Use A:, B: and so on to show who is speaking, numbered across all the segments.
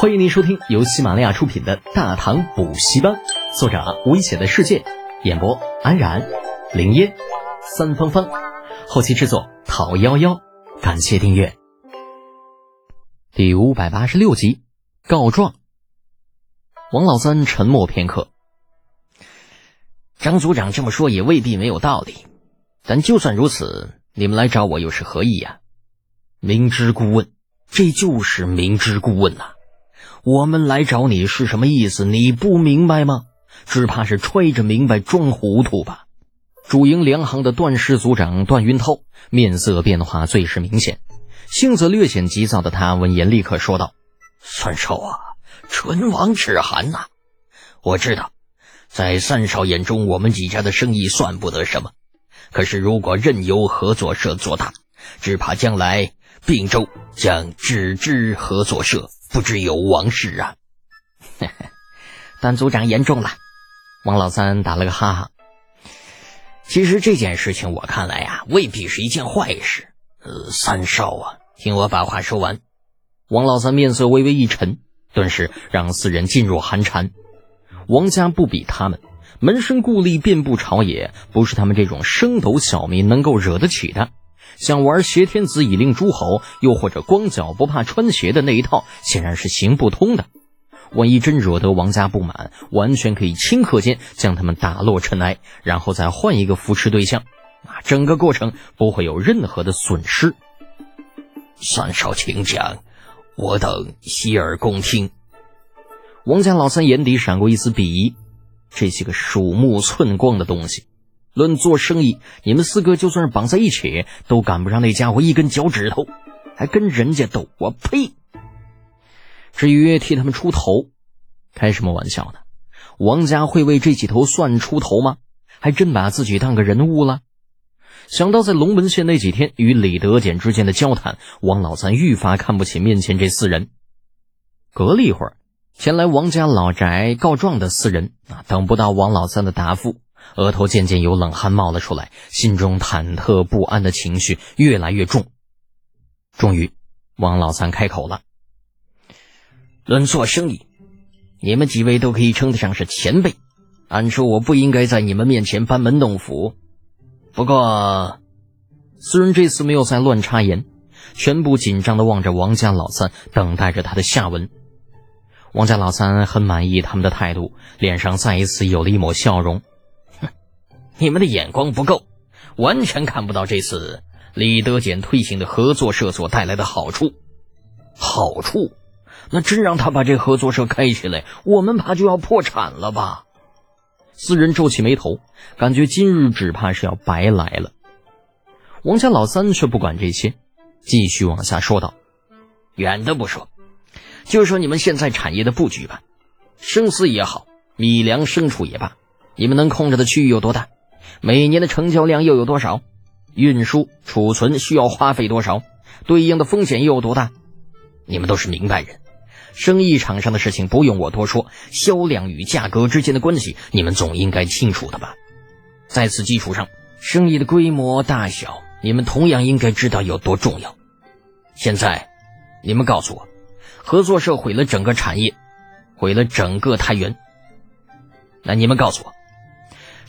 A: 欢迎您收听由喜马拉雅出品的《大唐补习班》，作者危险的世界，演播安然、林烟、三芳芳，后期制作陶幺幺。感谢订阅。第五百八十六集告状。王老三沉默片刻，
B: 张组长这么说也未必没有道理，但就算如此，你们来找我又是何意呀？明知故问，这就是明知故问呐。我们来找你是什么意思？你不明白吗？只怕是揣着明白装糊涂吧。
A: 主营粮行的段氏组长段云涛面色变化最是明显，性子略显急躁的他闻言立刻说道：“
B: 三少啊，唇亡齿寒呐！我知道，在三少眼中，我们几家的生意算不得什么。可是如果任由合作社做大，只怕将来并州将只知合作社。”不知有王事啊！
C: 段组长言重了。
A: 王老三打了个哈哈。
B: 其实这件事情我看来呀，未必是一件坏事。呃，三少啊，听我把话说完。
A: 王老三面色微微一沉，顿时让四人噤若寒蝉。王家不比他们，门生故吏遍布朝野，不是他们这种升斗小民能够惹得起的。想玩挟天子以令诸侯，又或者光脚不怕穿鞋的那一套，显然是行不通的。万一真惹得王家不满，完全可以顷刻间将他们打落尘埃，然后再换一个扶持对象，啊，整个过程不会有任何的损失。
B: 三少请讲，我等洗耳恭听。
A: 王家老三眼底闪过一丝鄙夷，这些个鼠目寸光的东西。论做生意，你们四个就算是绑在一起，都赶不上那家伙一根脚趾头，还跟人家斗，我呸！至于替他们出头，开什么玩笑呢？王家会为这几头蒜出头吗？还真把自己当个人物了。想到在龙门县那几天与李德俭之间的交谈，王老三愈发看不起面前这四人。隔了一会儿，前来王家老宅告状的四人啊，等不到王老三的答复。额头渐渐有冷汗冒了出来，心中忐忑不安的情绪越来越重。终于，王老三开口了：“
B: 论做生意，你们几位都可以称得上是前辈。按说我不应该在你们面前班门弄斧。不过，
A: 四人这次没有再乱插言，全部紧张的望着王家老三，等待着他的下文。王家老三很满意他们的态度，脸上再一次有了一抹笑容。
B: 你们的眼光不够，完全看不到这次李德俭推行的合作社所带来的好处。好处？那真让他把这合作社开起来，我们怕就要破产了吧？
A: 四人皱起眉头，感觉今日只怕是要白来了。王家老三却不管这些，继续往下说道：“
B: 远的不说，就说你们现在产业的布局吧，生丝也好，米粮牲畜也罢，你们能控制的区域有多大？”每年的成交量又有多少？运输、储存需要花费多少？对应的风险又有多大？你们都是明白人，生意场上的事情不用我多说，销量与价格之间的关系，你们总应该清楚的吧？在此基础上，生意的规模大小，你们同样应该知道有多重要。现在，你们告诉我，合作社毁了整个产业，毁了整个太原，那你们告诉我。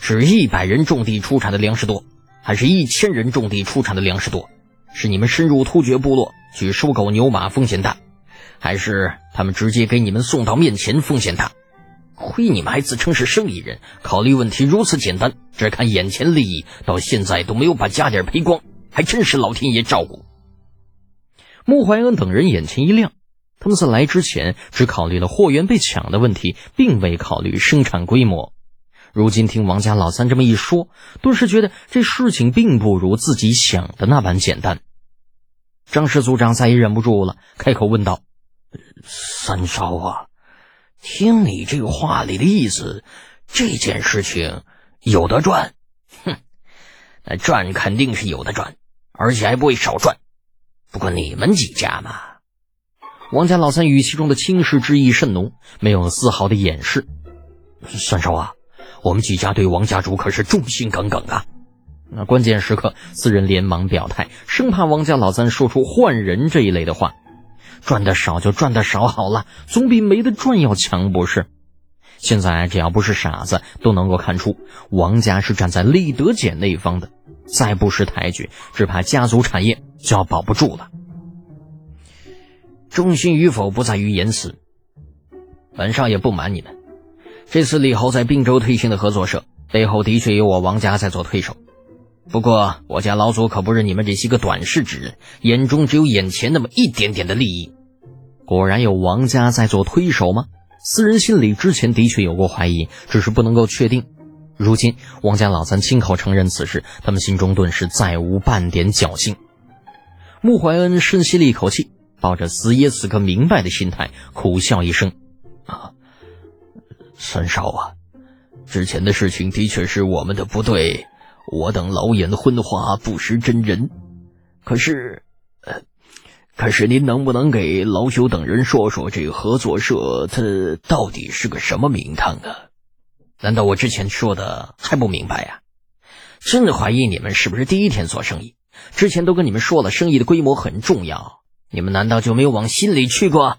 B: 是一百人种地出产的粮食多，还是一千人种地出产的粮食多？是你们深入突厥部落去收购牛马风险大，还是他们直接给你们送到面前风险大？亏你们还自称是生意人，考虑问题如此简单，只看眼前利益，到现在都没有把家底赔光，还真是老天爷照顾。
A: 穆怀恩等人眼前一亮，他们在来之前只考虑了货源被抢的问题，并未考虑生产规模。如今听王家老三这么一说，顿时觉得这事情并不如自己想的那般简单。张氏族长再也忍不住了，开口问道：“
B: 三少啊，听你这个话里的意思，这件事情有的赚？哼，那赚肯定是有的赚，而且还不会少赚。不过你们几家嘛……”
A: 王家老三语气中的轻视之意甚浓，没有丝毫的掩饰。
B: 三少啊。我们几家对王家主可是忠心耿耿啊！
A: 那关键时刻，四人连忙表态，生怕王家老三说出换人这一类的话。赚的少就赚的少好了，总比没得赚要强，不是？现在只要不是傻子，都能够看出王家是站在立德俭那一方的。再不识抬举，只怕家族产业就要保不住了。
B: 忠心与否不在于言辞，本少爷不瞒你们，这次李侯在并州推行的合作社背后的确有我王家在做推手。不过我家老祖可不是你们这些个短视之人，眼中只有眼前那么一点点的利益。
A: 果然有王家在做推手吗？私人心里之前的确有过怀疑，只是不能够确定。如今王家老三亲口承认此事，他们心中顿时再无半点侥幸。穆怀恩深吸了一口气，抱着死也死个明白的心态，苦笑一声：“
D: 啊，三少啊，之前的事情的确是我们的不对，我等老眼昏花，不识真人。可是，呃，可是您能不能给老朽等人说说，这个合作社它到底是个什么名堂啊？”
B: 难道我之前说的还不明白呀？真的怀疑你们是不是第一天做生意？之前都跟你们说了，生意的规模很重要，你们难道就没有往心里去过？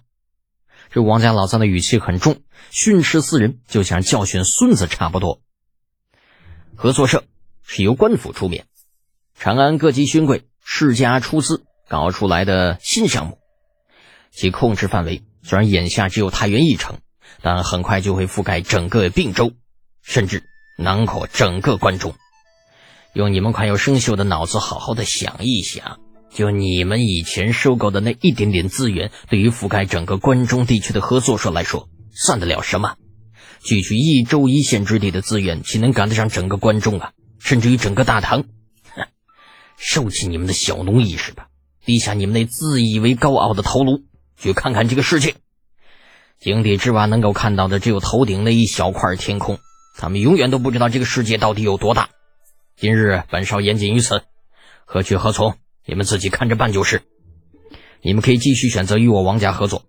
A: 这王家老三的语气很重，训斥四人就像教训孙子差不多。
B: 合作社是由官府出面，长安各级勋贵世家出资搞出来的新项目，其控制范围虽然眼下只有太原一城，但很快就会覆盖整个并州。甚至囊括整个关中，用你们快要生锈的脑子好好的想一想，就你们以前收购的那一点点资源，对于覆盖整个关中地区的合作社来说，算得了什么？区区一州一县之地的资源，岂能赶得上整个关中啊？甚至于整个大唐？哼！收起你们的小农意识吧，低下你们那自以为高傲的头颅，去看看这个世界。井底之蛙能够看到的，只有头顶那一小块天空。他们永远都不知道这个世界到底有多大。今日本少言尽于此，何去何从，你们自己看着办就是。你们可以继续选择与我王家合作，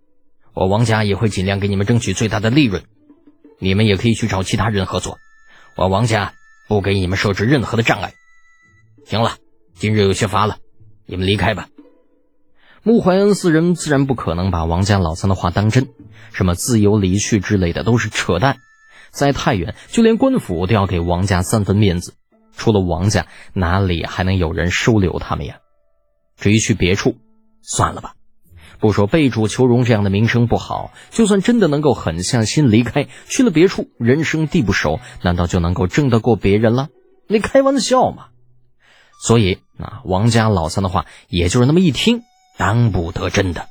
B: 我王家也会尽量给你们争取最大的利润。你们也可以去找其他人合作，我王家不给你们设置任何的障碍。行了，今日有些乏了，你们离开吧。
A: 穆怀恩四人自然不可能把王家老三的话当真，什么自由离去之类的都是扯淡。在太原，就连官府都要给王家三分面子，除了王家，哪里还能有人收留他们呀？至于去别处，算了吧。不说备主求荣这样的名声不好，就算真的能够狠下心离开，去了别处，人生地不熟，难道就能够争得过别人了？你开玩笑嘛！所以啊，王家老三的话，也就是那么一听，当不得真的。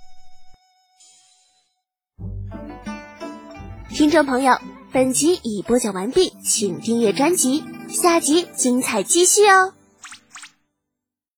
E: 听众朋友。本集已播讲完毕，请订阅专辑，下集精彩继续哦。